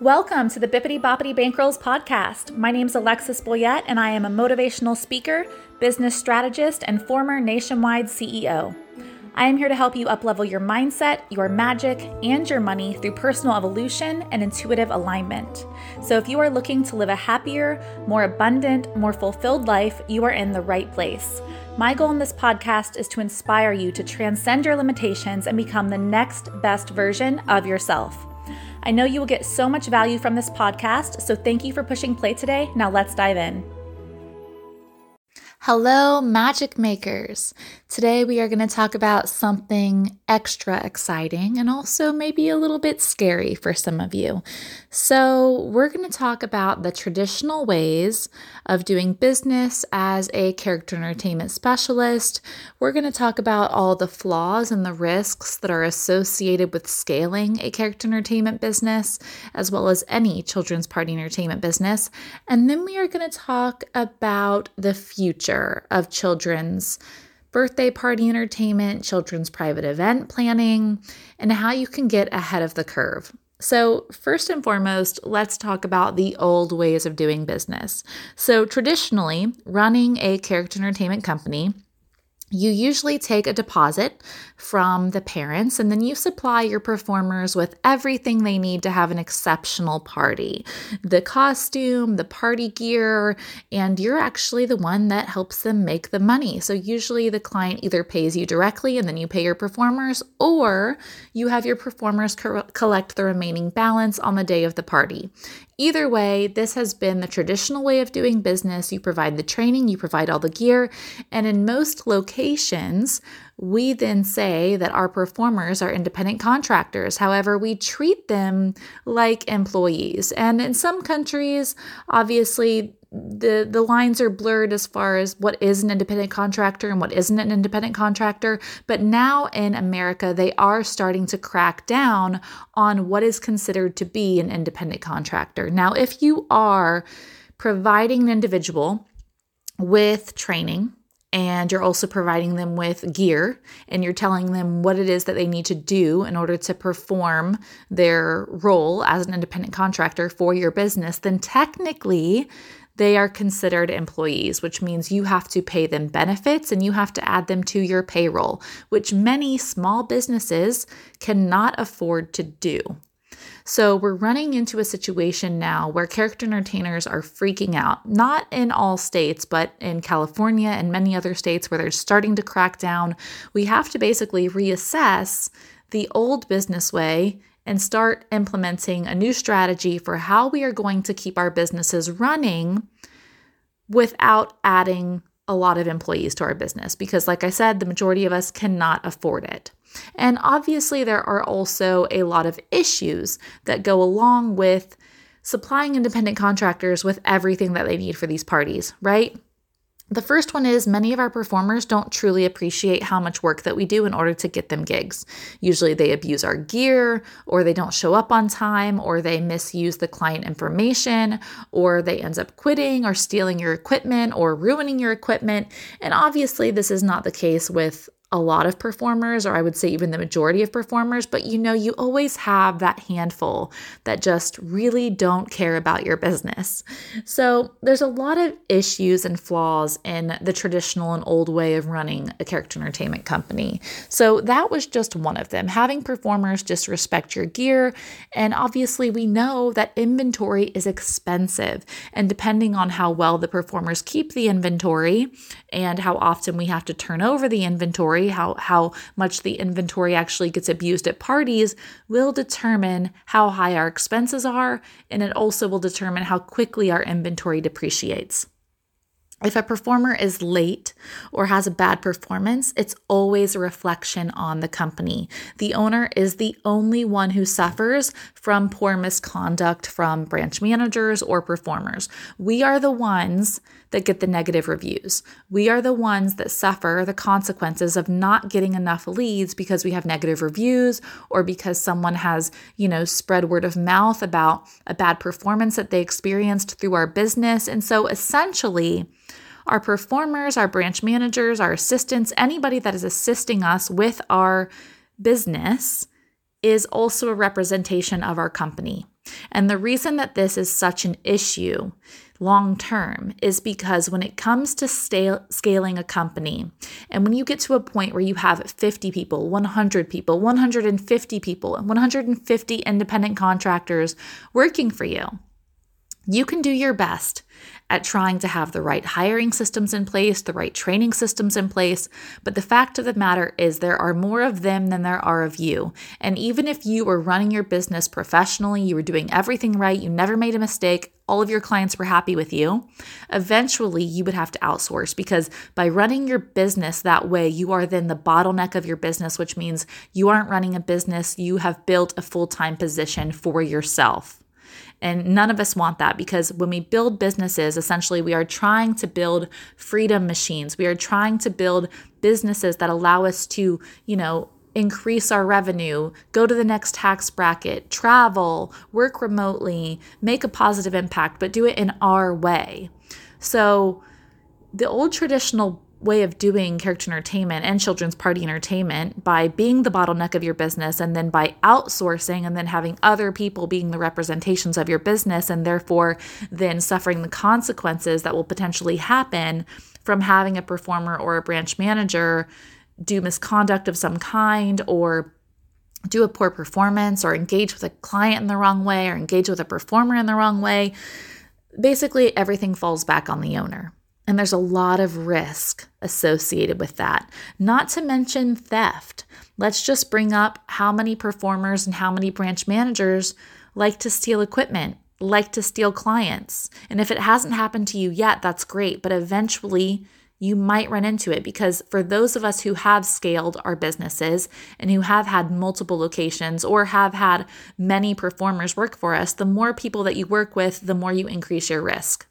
Welcome to the Bippity Boppity Bankrolls podcast. My name is Alexis Boyette, and I am a motivational speaker, business strategist, and former nationwide CEO. I am here to help you uplevel your mindset, your magic, and your money through personal evolution and intuitive alignment. So, if you are looking to live a happier, more abundant, more fulfilled life, you are in the right place. My goal in this podcast is to inspire you to transcend your limitations and become the next best version of yourself. I know you will get so much value from this podcast, so thank you for pushing play today. Now let's dive in. Hello, magic makers. Today we are going to talk about something extra exciting and also maybe a little bit scary for some of you. So, we're going to talk about the traditional ways of doing business as a character entertainment specialist. We're going to talk about all the flaws and the risks that are associated with scaling a character entertainment business, as well as any children's party entertainment business. And then we are going to talk about the future of children's birthday party entertainment, children's private event planning, and how you can get ahead of the curve. So, first and foremost, let's talk about the old ways of doing business. So, traditionally, running a character entertainment company you usually take a deposit from the parents and then you supply your performers with everything they need to have an exceptional party the costume, the party gear, and you're actually the one that helps them make the money. So, usually the client either pays you directly and then you pay your performers, or you have your performers co- collect the remaining balance on the day of the party. Either way, this has been the traditional way of doing business. You provide the training, you provide all the gear, and in most locations, we then say that our performers are independent contractors. However, we treat them like employees. And in some countries, obviously, the the lines are blurred as far as what is an independent contractor and what isn't an independent contractor. But now in America they are starting to crack down on what is considered to be an independent contractor. Now if you are providing an individual with training and you're also providing them with gear and you're telling them what it is that they need to do in order to perform their role as an independent contractor for your business, then technically they are considered employees, which means you have to pay them benefits and you have to add them to your payroll, which many small businesses cannot afford to do. So we're running into a situation now where character entertainers are freaking out, not in all states, but in California and many other states where they're starting to crack down. We have to basically reassess the old business way and start implementing a new strategy for how we are going to keep our businesses running without adding a lot of employees to our business. Because, like I said, the majority of us cannot afford it. And obviously, there are also a lot of issues that go along with supplying independent contractors with everything that they need for these parties, right? The first one is many of our performers don't truly appreciate how much work that we do in order to get them gigs. Usually they abuse our gear, or they don't show up on time, or they misuse the client information, or they end up quitting or stealing your equipment or ruining your equipment. And obviously, this is not the case with a lot of performers, or I would say even the majority of performers, but you know, you always have that handful that just really don't care about your business. So there's a lot of issues and flaws in the traditional and old way of running a character entertainment company. So that was just one of them. Having performers disrespect your gear. And obviously, we know that inventory is expensive. And depending on how well the performers keep the inventory and how often we have to turn over the inventory, how, how much the inventory actually gets abused at parties, will determine how high our expenses are, and it also will determine how quickly our inventory depreciates. If a performer is late or has a bad performance, it's always a reflection on the company. The owner is the only one who suffers from poor misconduct from branch managers or performers. We are the ones that get the negative reviews. We are the ones that suffer the consequences of not getting enough leads because we have negative reviews or because someone has, you know, spread word of mouth about a bad performance that they experienced through our business. And so essentially, our performers, our branch managers, our assistants, anybody that is assisting us with our business is also a representation of our company. And the reason that this is such an issue long term is because when it comes to stale, scaling a company, and when you get to a point where you have 50 people, 100 people, 150 people, 150 independent contractors working for you, you can do your best at trying to have the right hiring systems in place, the right training systems in place. But the fact of the matter is, there are more of them than there are of you. And even if you were running your business professionally, you were doing everything right, you never made a mistake, all of your clients were happy with you, eventually you would have to outsource because by running your business that way, you are then the bottleneck of your business, which means you aren't running a business, you have built a full time position for yourself. And none of us want that because when we build businesses, essentially we are trying to build freedom machines. We are trying to build businesses that allow us to, you know, increase our revenue, go to the next tax bracket, travel, work remotely, make a positive impact, but do it in our way. So, the old traditional way of doing character entertainment and children's party entertainment by being the bottleneck of your business and then by outsourcing and then having other people being the representations of your business and therefore then suffering the consequences that will potentially happen from having a performer or a branch manager do misconduct of some kind or do a poor performance or engage with a client in the wrong way or engage with a performer in the wrong way. Basically, everything falls back on the owner. And there's a lot of risk associated with that, not to mention theft. Let's just bring up how many performers and how many branch managers like to steal equipment, like to steal clients. And if it hasn't happened to you yet, that's great, but eventually you might run into it because for those of us who have scaled our businesses and who have had multiple locations or have had many performers work for us, the more people that you work with, the more you increase your risk.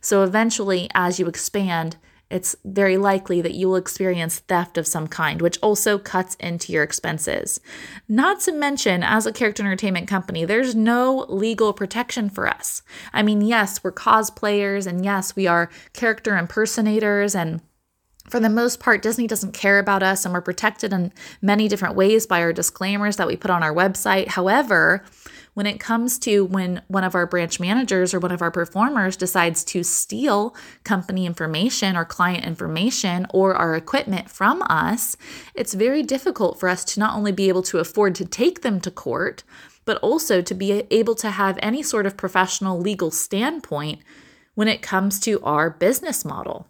So eventually, as you expand, it's very likely that you will experience theft of some kind, which also cuts into your expenses. Not to mention, as a character entertainment company, there's no legal protection for us. I mean, yes, we're cosplayers, and yes, we are character impersonators, and for the most part, Disney doesn't care about us, and we're protected in many different ways by our disclaimers that we put on our website. However, when it comes to when one of our branch managers or one of our performers decides to steal company information or client information or our equipment from us, it's very difficult for us to not only be able to afford to take them to court, but also to be able to have any sort of professional legal standpoint when it comes to our business model.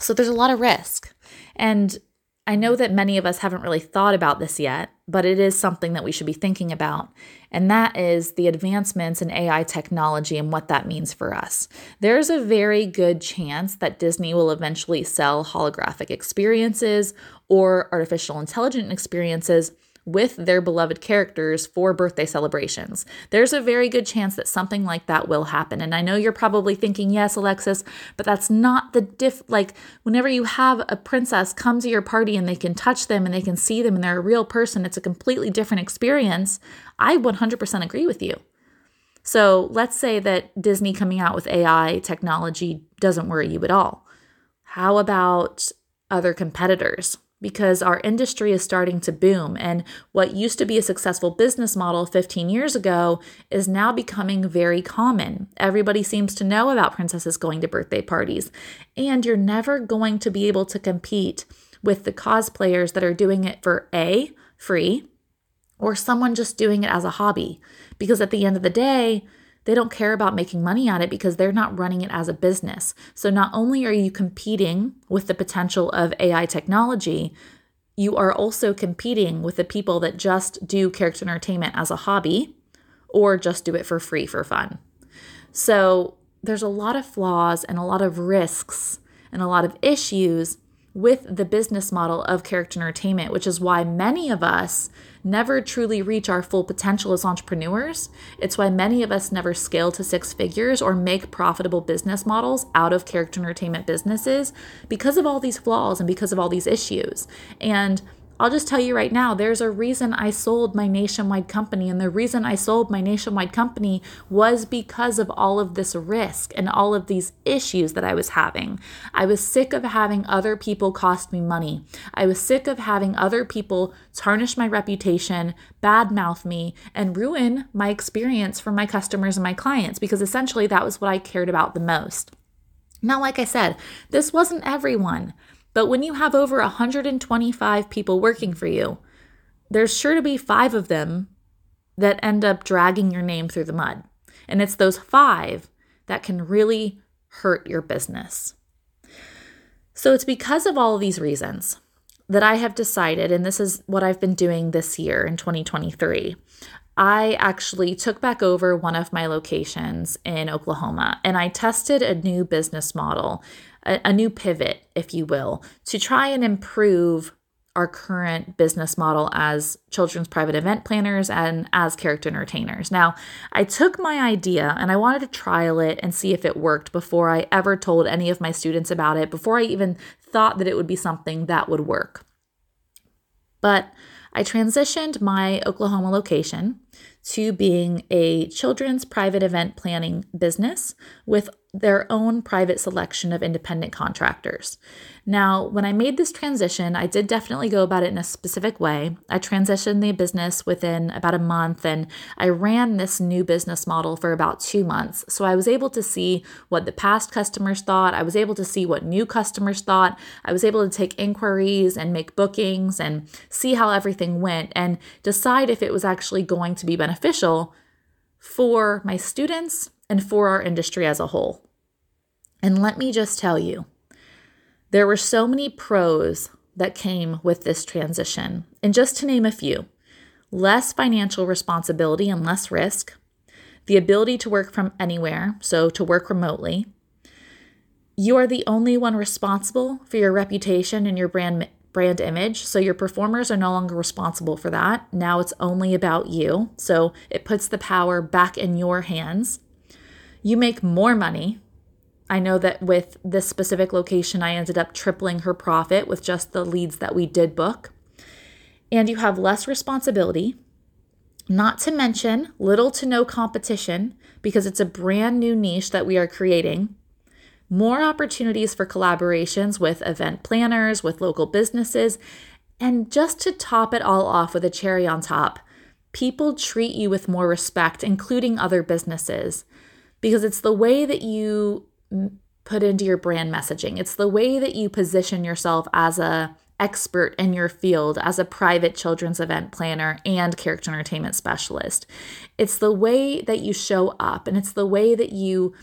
So there's a lot of risk. And I know that many of us haven't really thought about this yet, but it is something that we should be thinking about. And that is the advancements in AI technology and what that means for us. There's a very good chance that Disney will eventually sell holographic experiences or artificial intelligent experiences with their beloved characters for birthday celebrations. There's a very good chance that something like that will happen. And I know you're probably thinking, yes, Alexis, but that's not the diff. Like, whenever you have a princess come to your party and they can touch them and they can see them and they're a real person, it's a completely different experience. I 100% agree with you. So let's say that Disney coming out with AI technology doesn't worry you at all. How about other competitors? Because our industry is starting to boom. And what used to be a successful business model 15 years ago is now becoming very common. Everybody seems to know about princesses going to birthday parties. And you're never going to be able to compete with the cosplayers that are doing it for A, free, or someone just doing it as a hobby. Because at the end of the day, they don't care about making money on it because they're not running it as a business. So not only are you competing with the potential of AI technology, you are also competing with the people that just do character entertainment as a hobby or just do it for free for fun. So there's a lot of flaws and a lot of risks and a lot of issues with the business model of character entertainment, which is why many of us never truly reach our full potential as entrepreneurs. It's why many of us never scale to six figures or make profitable business models out of character entertainment businesses because of all these flaws and because of all these issues. And I'll just tell you right now, there's a reason I sold my nationwide company. And the reason I sold my nationwide company was because of all of this risk and all of these issues that I was having. I was sick of having other people cost me money. I was sick of having other people tarnish my reputation, badmouth me, and ruin my experience for my customers and my clients because essentially that was what I cared about the most. Now, like I said, this wasn't everyone. But when you have over 125 people working for you, there's sure to be five of them that end up dragging your name through the mud. And it's those five that can really hurt your business. So it's because of all of these reasons that I have decided, and this is what I've been doing this year in 2023. I actually took back over one of my locations in Oklahoma and I tested a new business model a, a new pivot, if you will, to try and improve our current business model as children's private event planners and as character entertainers. Now, I took my idea and I wanted to trial it and see if it worked before I ever told any of my students about it, before I even thought that it would be something that would work. But I transitioned my Oklahoma location to being a children's private event planning business with their own private selection of independent contractors. Now, when I made this transition, I did definitely go about it in a specific way. I transitioned the business within about a month and I ran this new business model for about two months. So I was able to see what the past customers thought. I was able to see what new customers thought. I was able to take inquiries and make bookings and see how everything went and decide if it was actually going to be beneficial for my students and for our industry as a whole. And let me just tell you, there were so many pros that came with this transition. And just to name a few less financial responsibility and less risk, the ability to work from anywhere, so to work remotely. You are the only one responsible for your reputation and your brand brand image. So your performers are no longer responsible for that. Now it's only about you. So it puts the power back in your hands. You make more money. I know that with this specific location, I ended up tripling her profit with just the leads that we did book. And you have less responsibility, not to mention little to no competition because it's a brand new niche that we are creating. More opportunities for collaborations with event planners, with local businesses, and just to top it all off with a cherry on top, people treat you with more respect, including other businesses because it's the way that you put into your brand messaging. It's the way that you position yourself as a expert in your field as a private children's event planner and character entertainment specialist. It's the way that you show up and it's the way that you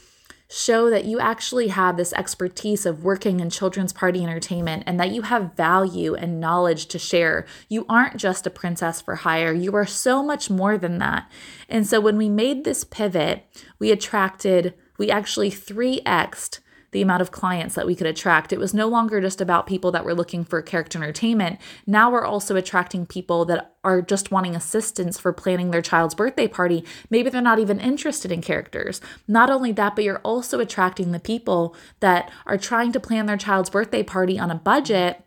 show that you actually have this expertise of working in children's party entertainment and that you have value and knowledge to share. You aren't just a princess for hire, you are so much more than that. And so when we made this pivot, we attracted, we actually 3xed the amount of clients that we could attract. It was no longer just about people that were looking for character entertainment. Now we're also attracting people that are just wanting assistance for planning their child's birthday party. Maybe they're not even interested in characters. Not only that, but you're also attracting the people that are trying to plan their child's birthday party on a budget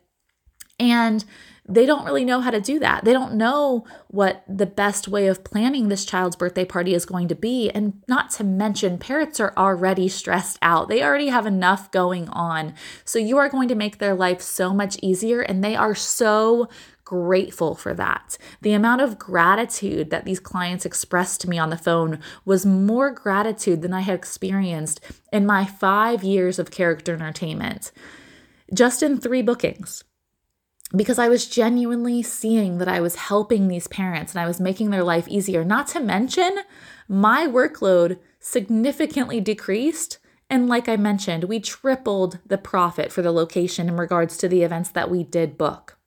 and they don't really know how to do that. They don't know what the best way of planning this child's birthday party is going to be. And not to mention, parents are already stressed out. They already have enough going on. So you are going to make their life so much easier, and they are so grateful for that. The amount of gratitude that these clients expressed to me on the phone was more gratitude than I had experienced in my five years of character entertainment, just in three bookings because I was genuinely seeing that I was helping these parents and I was making their life easier. Not to mention, my workload significantly decreased. And like I mentioned, we tripled the profit for the location in regards to the events that we did book.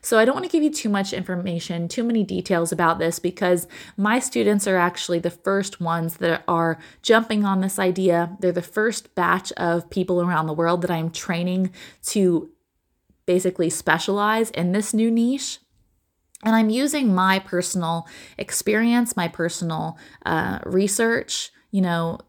So I don't want to give you too much information, too many details about this because my students are actually the first ones that are jumping on this idea. They're the first batch of people around the world that I'm training to basically specialize in this new niche. And I'm using my personal experience, my personal uh, research, you know,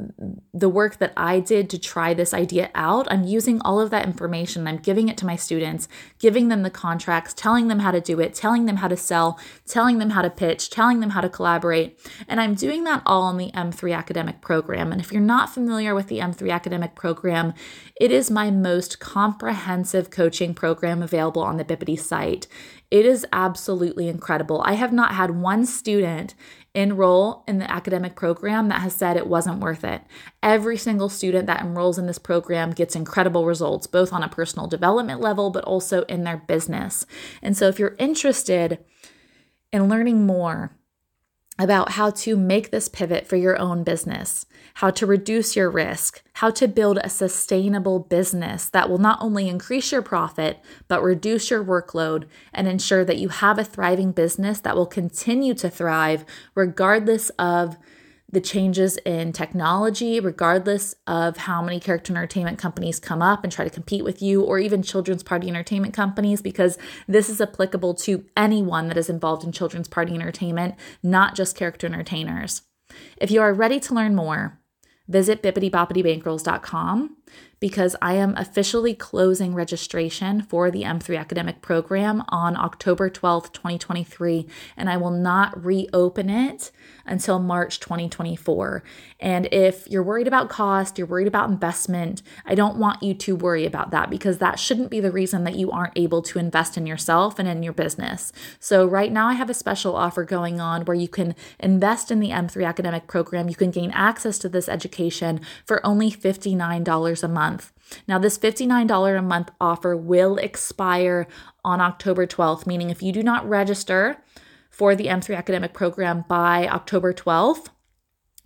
the work that I did to try this idea out, I'm using all of that information. I'm giving it to my students, giving them the contracts, telling them how to do it, telling them how to sell, telling them how to pitch, telling them how to collaborate. And I'm doing that all in the M3 academic program. And if you're not familiar with the M3 academic program, it is my most comprehensive coaching program available on the Bippity site. It is absolutely incredible. I have not had one student enroll in the academic program that has said it wasn't worth it. Every single student that enrolls in this program gets incredible results, both on a personal development level, but also in their business. And so if you're interested in learning more, about how to make this pivot for your own business, how to reduce your risk, how to build a sustainable business that will not only increase your profit, but reduce your workload and ensure that you have a thriving business that will continue to thrive regardless of the changes in technology, regardless of how many character entertainment companies come up and try to compete with you, or even children's party entertainment companies, because this is applicable to anyone that is involved in children's party entertainment, not just character entertainers. If you are ready to learn more, visit bippity because I am officially closing registration for the M3 academic program on October 12th, 2023, and I will not reopen it until March 2024. And if you're worried about cost, you're worried about investment, I don't want you to worry about that because that shouldn't be the reason that you aren't able to invest in yourself and in your business. So, right now, I have a special offer going on where you can invest in the M3 academic program. You can gain access to this education for only $59 a month. Now, this $59 a month offer will expire on October 12th, meaning if you do not register for the M3 academic program by October 12th,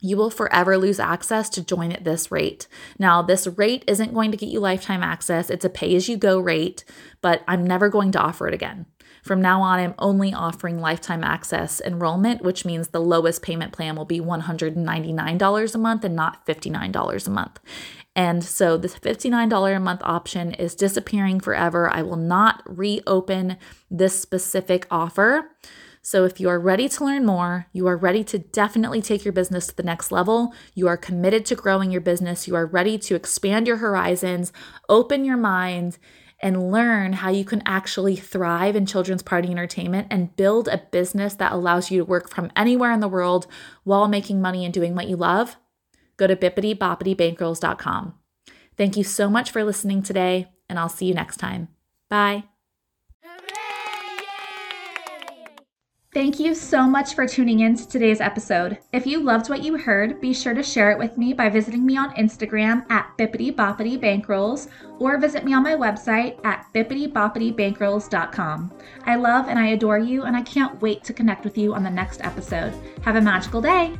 you will forever lose access to join at this rate. Now, this rate isn't going to get you lifetime access, it's a pay as you go rate, but I'm never going to offer it again. From now on, I'm only offering lifetime access enrollment, which means the lowest payment plan will be $199 a month and not $59 a month. And so this $59 a month option is disappearing forever. I will not reopen this specific offer. So, if you are ready to learn more, you are ready to definitely take your business to the next level, you are committed to growing your business, you are ready to expand your horizons, open your mind, and learn how you can actually thrive in children's party entertainment and build a business that allows you to work from anywhere in the world while making money and doing what you love, go to bippity Thank you so much for listening today, and I'll see you next time. Bye. Thank you so much for tuning in to today's episode. If you loved what you heard, be sure to share it with me by visiting me on Instagram at Bippity Boppity Bankrolls or visit me on my website at bippityboppitybankrolls.com. I love and I adore you, and I can't wait to connect with you on the next episode. Have a magical day.